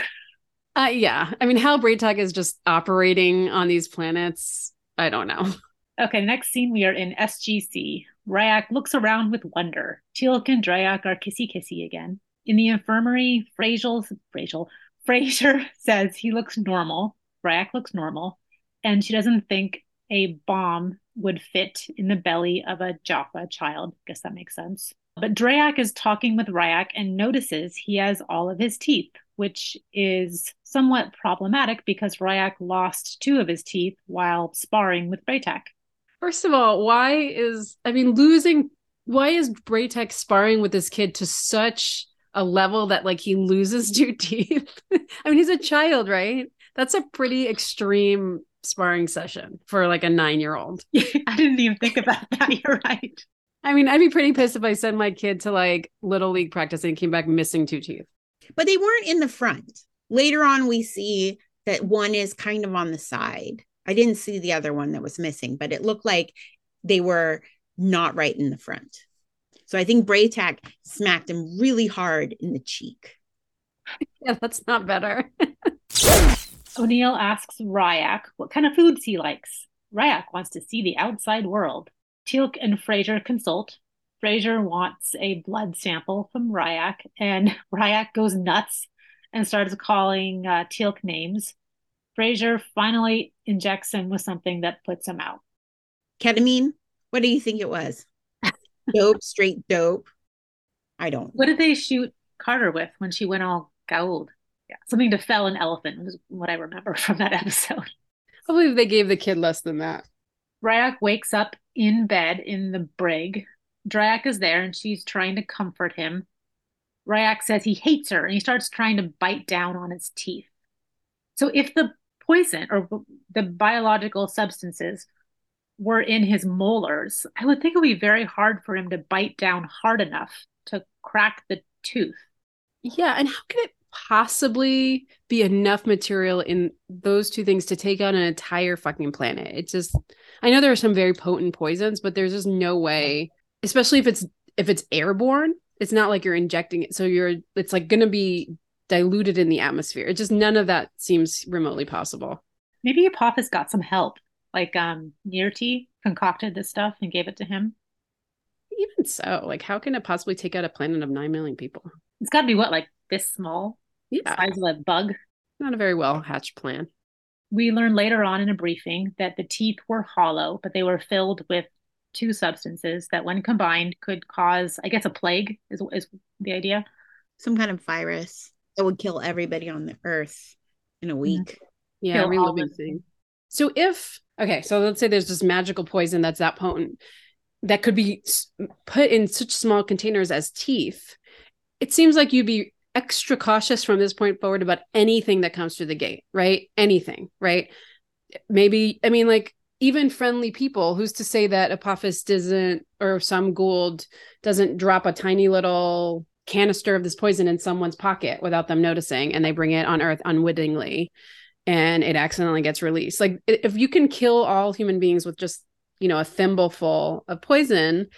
Uh, yeah, I mean, how Bra'tac is just operating on these planets I don't know. Okay, next scene we are in SGC. Ryak looks around with wonder. Teal'c and Dryak are kissy kissy again. In the infirmary, Fraiser, Fraiser, Fraiser says he looks normal. Ryak looks normal, and she doesn't think a bomb would fit in the belly of a Jaffa child. Guess that makes sense. But Dryak is talking with Ryak and notices he has all of his teeth, which is somewhat problematic because Ryak lost two of his teeth while sparring with Bra'tac. First of all, why is I mean losing why is Bra'tac sparring with this kid to such a level that like he loses two teeth? I mean, he's a child, right? That's a pretty extreme sparring session for like a nine year old. I didn't even think about that. You're right. I mean, I'd be pretty pissed if I sent my kid to like little league practice and came back missing two teeth. But they weren't in the front. Later on, we see that one is kind of on the side. I didn't see the other one that was missing, but it looked like they were not right in the front. So I think Bra'tac smacked him really hard in the cheek. Yeah, that's not better. O'Neill asks Ryak what kind of foods he likes. Ryak wants to see the outside world. Teal'c and Fraiser consult. Fraiser wants a blood sample from Ryak, and Ryak goes nuts and starts calling uh, Teal'c names. Fraiser finally injects him with something that puts him out. Ketamine? What do you think it was? Dope, straight dope. I don't. What did they shoot Carter with when she went all Goa'uld? Yeah, something to fell an elephant was what I remember from that episode. I believe they gave the kid less than that. Ryak wakes up in bed in the brig. Dryak is there and she's trying to comfort him. Ryak says he hates her and he starts trying to bite down on his teeth. So if the poison or the biological substances were in his molars, I would think it would be very hard for him to bite down hard enough to crack the tooth. Yeah, and how can it possibly be enough material in those two things to take out an entire fucking planet? It just I know there are some very potent poisons, but there's just no way, especially if it's if it's airborne, it's not like you're injecting it. So you're it's like going to be diluted in the atmosphere. It just none of that seems remotely possible. Maybe Apophis got some help, like um Nirrti concocted this stuff and gave it to him. Even so, like how can it possibly take out a planet of 9 million people? It's got to be what like this small? Yeah. Size of a bug. Not a very well hatched plan. We learn later on in a briefing that the teeth were hollow, but they were filled with two substances that, when combined, could cause, I guess, a plague, is, is the idea. Some kind of virus that would kill everybody on the earth in a week. Yeah, Kill a all reliving thing. So if okay, so let's say there's this magical poison that's that potent that could be put in such small containers as teeth. It seems like you'd be extra cautious from this point forward about anything that comes through the gate, right? Anything, right? Maybe I mean like even friendly people who's to say that apophis doesn't or some Goa'uld doesn't drop a tiny little canister of this poison in someone's pocket without them noticing and they bring it on earth unwittingly and it accidentally gets released. Like if you can kill all human beings with just you know a thimbleful of poison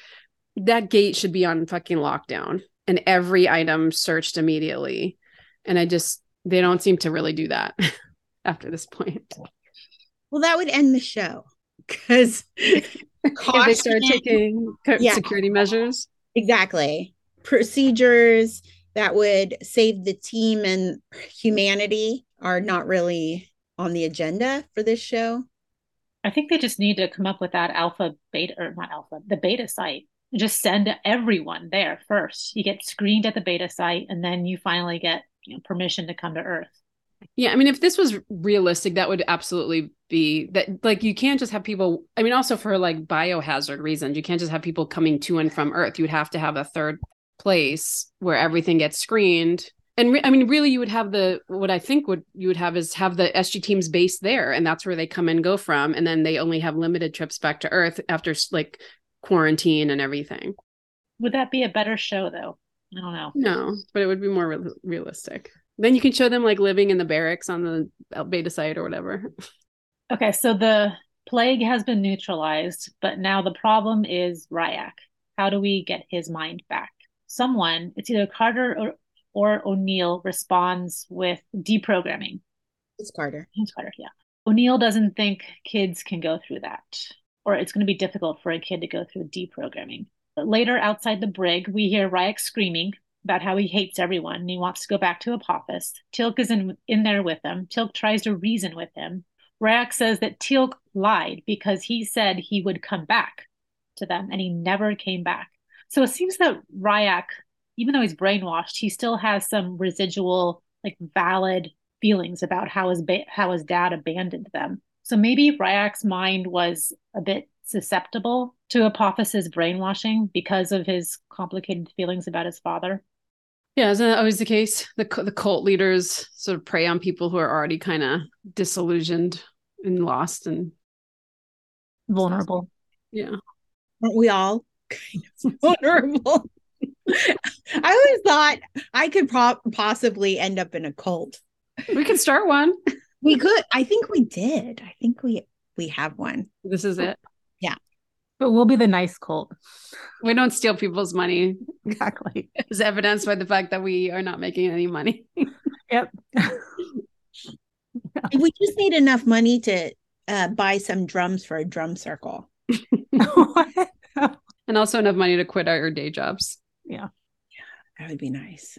that gate should be on fucking lockdown and every item searched immediately. And i just they don't seem to really do that after this point. Well, that would end the show because they start taking Yeah. security measures. Exactly. Procedures that would save the team and humanity are not really on the agenda for this show. I think they just need to come up with that alpha beta or not alpha, the beta site. Just send everyone there first. You get screened at the beta site, and then you finally get you know, permission to come to Earth. Yeah, I mean, if this was realistic, that would absolutely be that. Like, you can't just have people. I mean, also for like biohazard reasons, you can't just have people coming to and from Earth. You would have to have a third place where everything gets screened. And re- I mean, really, you would have the what I think would you would have is have the SG teams based there, and that's where they come and go from, and then they only have limited trips back to Earth after like quarantine and everything. Would that be a better show, though? I don't know. No, but it would be more re- realistic. Then you can show them like living in the barracks on the beta site or whatever. Okay, so the plague has been neutralized, but now the problem is Ryak. How do we get his mind back? Someone, it's either Carter or, or O'Neill, responds with deprogramming. It's Carter. It's Carter, yeah. O'Neill doesn't think kids can go through that, or it's going to be difficult for a kid to go through deprogramming. But later, outside the brig, we hear Ryak screaming about how he hates everyone and he wants to go back to Apophis. Teal'c is in, in there with him. Teal'c tries to reason with him. Ryak says that Teal'c lied because he said he would come back to them and he never came back. So it seems that Ryak, even though he's brainwashed, he still has some residual, like valid feelings about how his ba- how his dad abandoned them. So maybe Ryak's mind was a bit susceptible to Apophis's brainwashing because of his complicated feelings about his father. Yeah, isn't that always the case? The the cult leaders sort of prey on people who are already kind of disillusioned and lost and vulnerable. Yeah, aren't we all kind of vulnerable? I always thought I could pro- possibly end up in a cult. We could start one. We could. I think we did. I think we we have one. This is it. Yeah. But we'll be the nice cult. We don't steal people's money. Exactly. As evidenced by the fact that we are not making any money. yep. we just need enough money to uh, buy some drums for a drum circle. and also enough money to quit our day jobs. Yeah. That would be nice.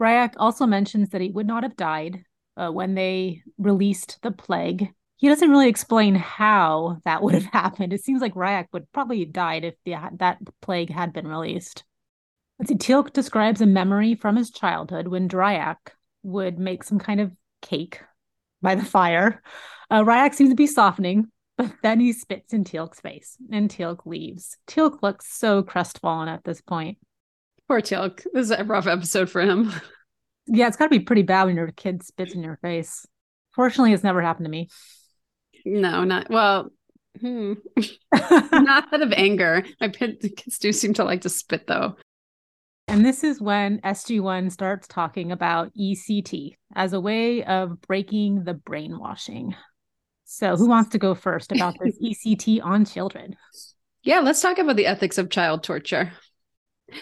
Ryak also mentions that he would not have died uh, when they released the plague. He doesn't really explain how that would have happened. It seems like Ryak would probably have died if the, that plague had been released. Let's see, Teal'c describes a memory from his childhood when Dryak would make some kind of cake by the fire. Uh, Ryak seems to be softening, but then he spits in Teal'c's face and Teal'c leaves. Teal'c looks so crestfallen at this point. Poor Teal'c. This is a rough episode for him. Yeah, it's got to be pretty bad when your kid spits in your face. Fortunately, it's never happened to me. No, not well. Hmm. not out of anger. My kids do seem to like to spit though. And this is when SG1 starts talking about ECT as a way of breaking the brainwashing. So, who wants to go first about this ECT on children? Yeah, let's talk about the ethics of child torture.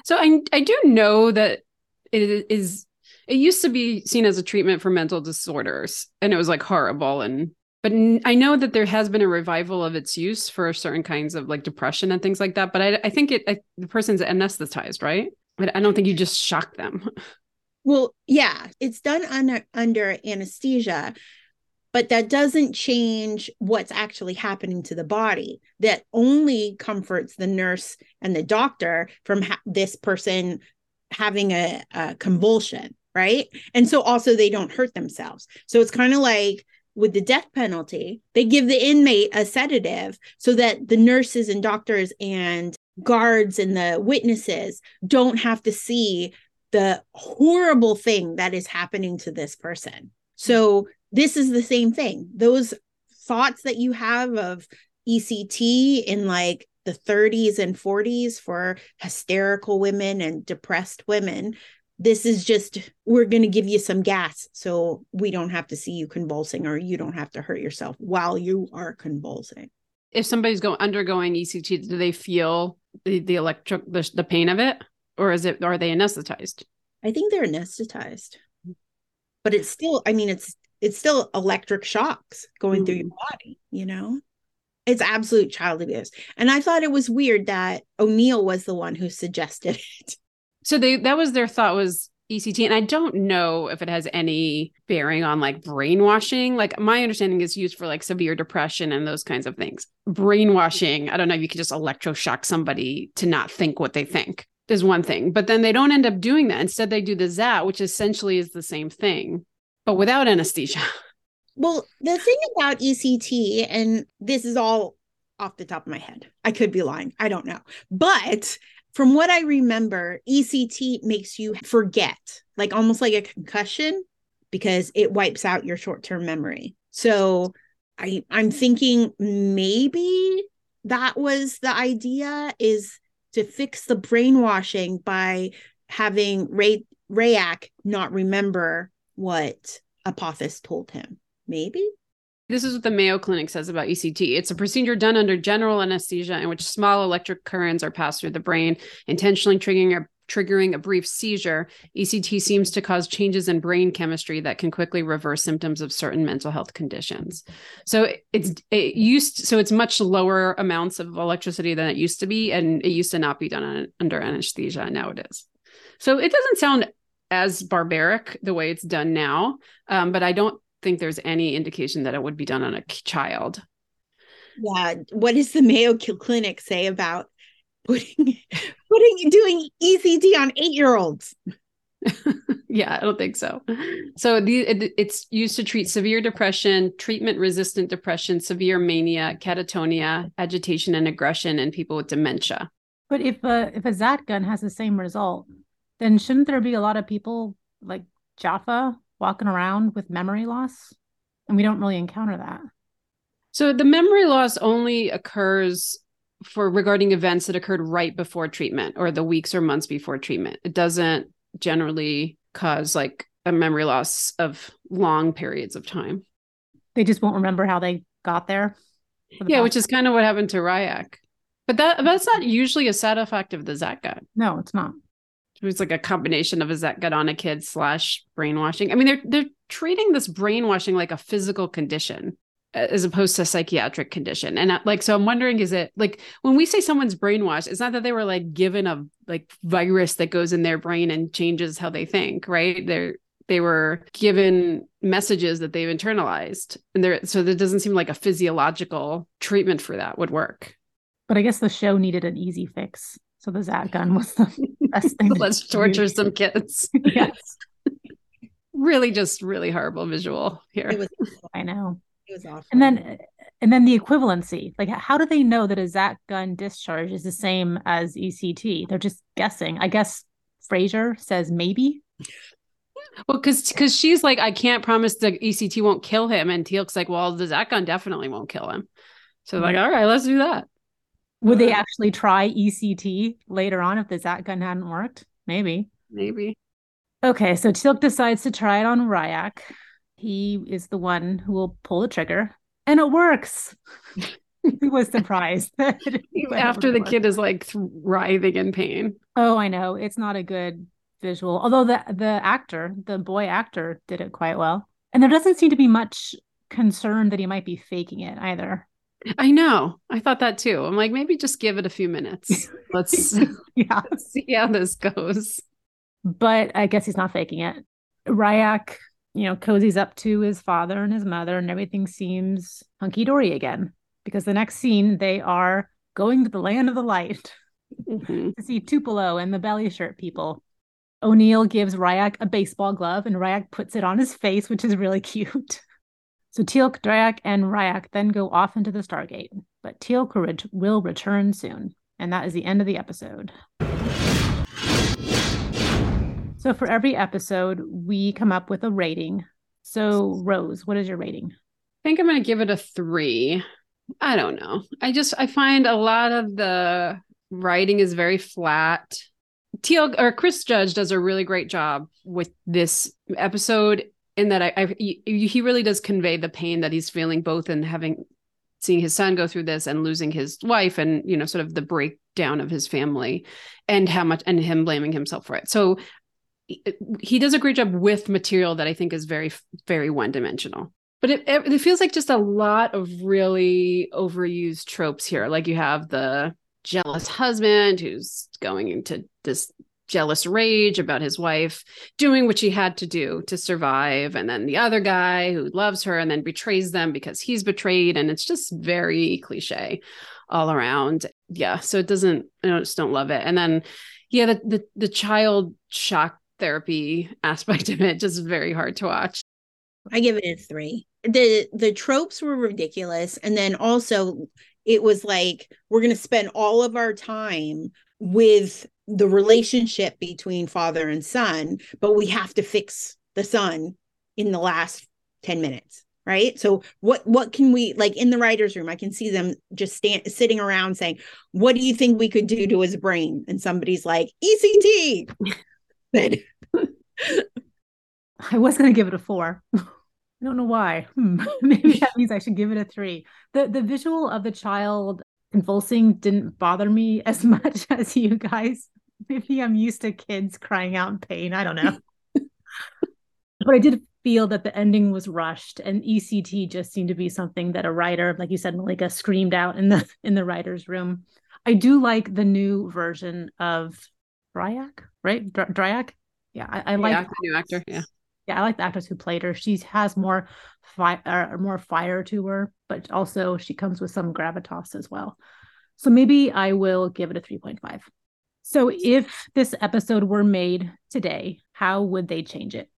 So, I I do know that it is it used to be seen as a treatment for mental disorders and it was like horrible and but I know that there has been a revival of its use for certain kinds of like depression and things like that. But I, I think it I, the person's anesthetized, right? But I don't think you just shock them. Well, yeah, it's done under under anesthesia, but that doesn't change what's actually happening to the body. That only comforts the nurse and the doctor from ha- this person having a, a convulsion right? And so also they don't hurt themselves. So it's kind of like with the death penalty, they give the inmate a sedative so that the nurses and doctors and guards and the witnesses don't have to see the horrible thing that is happening to this person. So this is the same thing. Those thoughts that you have of ECT in like the 30s and 40s for hysterical women and depressed women this is just we're going to give you some gas. So we don't have to see you convulsing or you don't have to hurt yourself while you are convulsing. If somebody's going undergoing ect do they feel the, the electric the, the pain of it? Or is it are they anesthetized? I think they're anesthetized. Mm-hmm. But it's still i mean it's it's still electric shocks going mm. through your mm. body you know it's absolute child abuse and i thought it was weird that o'neill was the one who suggested it so they that was their thought was ECT. And I don't know if it has any bearing on like brainwashing. Like my understanding is used for like severe depression and those kinds of things. Brainwashing, I don't know if you could just electroshock somebody to not think what they think is one thing. But then they don't end up doing that. Instead, they do the ZAT, which essentially is the same thing, but without anesthesia. Well, the thing about ECT, and this is all off the top of my head. I could be lying. I don't know. But from what I remember, ECT makes you forget, like almost like a concussion, because it wipes out your short term memory. So I, I'm thinking maybe that was the idea is to fix the brainwashing by having Ray Ryak not remember what Apophis told him. Maybe. This is what the Mayo Clinic says about ECT. It's a procedure done under general anesthesia in which small electric currents are passed through the brain, intentionally triggering a triggering a brief seizure, ECT seems to cause changes in brain chemistry that can quickly reverse symptoms of certain mental health conditions. So it's it used so it's much lower amounts of electricity than it used to be, and it used to not be done under anesthesia. Now it is. So it doesn't sound as barbaric the way it's done now, um, but I don't think there's any indication that it would be done on a child. Yeah. What does the Mayo Clinic say about putting putting doing ECT on eight year olds? yeah, I don't think so. So the it, it's used to treat severe depression, treatment resistant depression, severe mania, catatonia, agitation and aggression, and people with dementia. But if a if a Zat gun has the same result, then shouldn't there be a lot of people like Jaffa walking around with memory loss? And we don't really encounter that. So the memory loss only occurs for regarding events that occurred right before treatment or the weeks or months before treatment. It doesn't generally cause like a memory loss of long periods of time. They just won't remember how they got there. The yeah, which is kind of what happened to Ryak. But that that's not usually a side effect of the Zat. No, it's not. It's like a combination of a zat gun on a kid slash brainwashing. I mean, they're they're treating this brainwashing like a physical condition as opposed to psychiatric condition. And uh, like so i'm wondering is it like when we say someone's brainwashed it's not that they were like given a like virus that goes in their brain and changes how they think right? They're they were given messages that they've internalized and there so there doesn't seem like a physiological treatment for that would work. But i guess the show needed an easy fix so the zat gun was the best thing let's torture do. some kids yes really just really horrible visual here was, i know it was awful. And then and then the equivalency. Like how do they know that a Zat gun discharge is the same as ECT? They're just guessing. I guess Fraiser says maybe. Well, because because she's like, I can't promise the ECT won't kill him, and Teal'c's like, well, the Zat gun definitely won't kill him. So like, mm-hmm. all right, let's do that. Would they uh, actually try ECT later on if the Zat gun hadn't worked? Maybe. Maybe. Okay, so Teal'c decides to try it on Ryak he is the one who will pull the trigger and it works. he was surprised that after the kid is like writhing in pain. Oh, I know. It's not a good visual. Although the the actor, the boy actor did it quite well. And there doesn't seem to be much concern that he might be faking it either. I know. I thought that too. I'm like, maybe just give it a few minutes. Let's yeah see how this goes. But I guess he's not faking it. Ryak you know, cozies up to his father and his mother, and everything seems hunky dory again. Because the next scene, they are going to the land of the light mm-hmm. to see Tupelo and the belly shirt people. O'Neill gives Ryak a baseball glove, and Ryak puts it on his face, which is really cute. So Teal'c, Dryak, and Ryak then go off into the Stargate, but Teal'c will return soon. And that is the end of the episode. So for every episode, we come up with a rating. So Rose, what is your rating? I think I'm going to give it a three. I don't know. I just I find a lot of the writing is very flat. Teal or Chris Judge does a really great job with this episode in that I, I he really does convey the pain that he's feeling both in having seeing his son go through this and losing his wife and you know sort of the breakdown of his family and how much and him blaming himself for it. So he does a great job with material that I think is very, very one dimensional. But it, it feels like just a lot of really overused tropes here. Like you have the jealous husband who's going into this jealous rage about his wife doing what she had to do to survive and then the other guy who loves her and then betrays them because he's betrayed and it's just very cliche all around yeah so it doesn't i just don't love it and then yeah the the, the child shock therapy aspect of it just very hard to watch. I give it a three. The the tropes were ridiculous. And then also it was like we're gonna spend all of our time with the relationship between father and son, but we have to fix the son in the last 10 minutes right so what what can we like in the writers room i can see them just stand sitting around saying what do you think we could do to his brain and somebody's like ect I was going to give it a four. I don't know why. Hmm. Maybe that means I should give it a three. The the visual of the child convulsing didn't bother me as much as you guys. maybe I'm used to kids crying out in pain. I don't know. but I did feel that the ending was rushed and ECT just seemed to be something that a writer, like you said, Malika screamed out in the in the writer's room. I do like the new version of Dryak, right? Dr- Dryak. Yeah, I, I like the new actor. Yeah. Yeah, I like the actress who played her. She has more fire, uh, more fire to her, but also she comes with some gravitas as well. So maybe I will give it a 3.5. So if this episode were made today, how would they change it?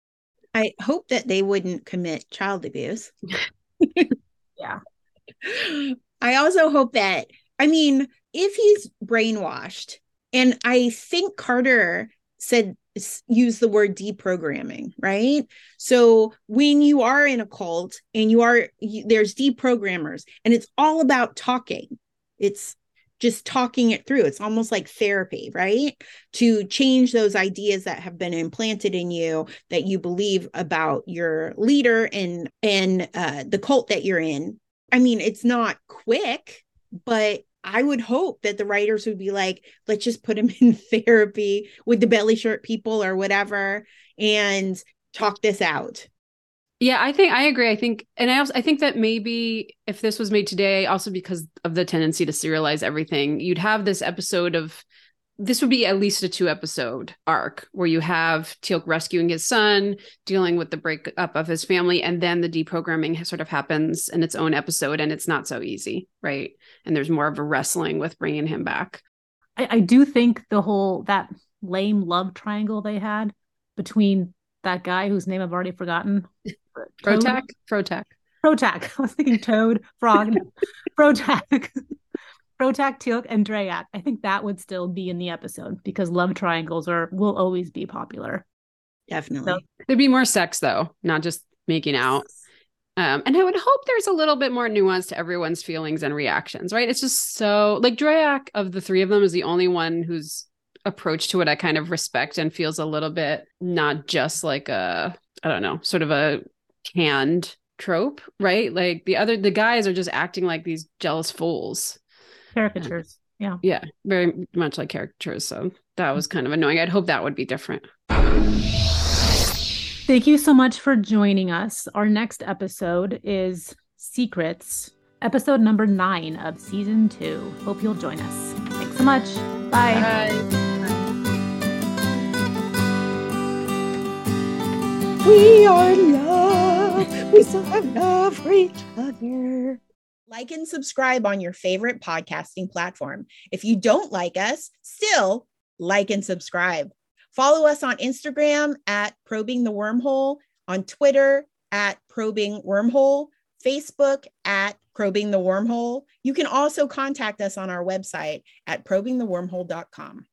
I hope that they wouldn't commit child abuse. yeah. I also hope that, I mean, if he's brainwashed, and I think Carter said use the word deprogramming, right? So when you are in a cult and you are you, there's deprogrammers and it's all about talking. It's just talking it through. It's almost like therapy, right? To change those ideas that have been implanted in you that you believe about your leader and and uh, the cult that you're in. I mean, it's not quick, but I would hope that the writers would be like, let's just put him in therapy with the belly shirt people or whatever and talk this out. Yeah, I think I agree. I think, and I also I think that maybe if this was made today, also because of the tendency to serialize everything, you'd have this episode of this would be at least a two episode arc where you have Teal'c rescuing his son, dealing with the breakup of his family, and then the deprogramming sort of happens in its own episode, and it's not so easy, right? And there's more of a wrestling with bringing him back. I, I do think the whole that lame love triangle they had between that guy whose name I've already forgotten. Protac? Protac. Protac. I was thinking Toad, Frog. Protac. Protac, Teal'c, and Dryak. I think that would still be in the episode because love triangles are will always be popular. Definitely. So, There'd be more sex though, not just making out. Um, and I would hope there's a little bit more nuance to everyone's feelings and reactions, right? It's just so like Dryak of the three of them is the only one whose approach to it I kind of respect and feels a little bit not just like a I don't know, sort of a canned trope, right? Like the other the guys are just acting like these jealous fools. Caricatures. Yeah. Yeah, very much like caricatures. So that was kind of annoying. I'd hope that would be different. Thank you so much for joining us. Our next episode is Secrets, episode number nine of season two. Hope you'll join us. Thanks so much. Bye. Bye. We are love. We still have love for each other. Like and subscribe on your favorite podcasting platform. If you don't like us, still like and subscribe. Follow us on Instagram at probing the wormhole, on Twitter at probing wormhole, Facebook at probing the wormhole. You can also contact us on our website at probingthewormhole.com.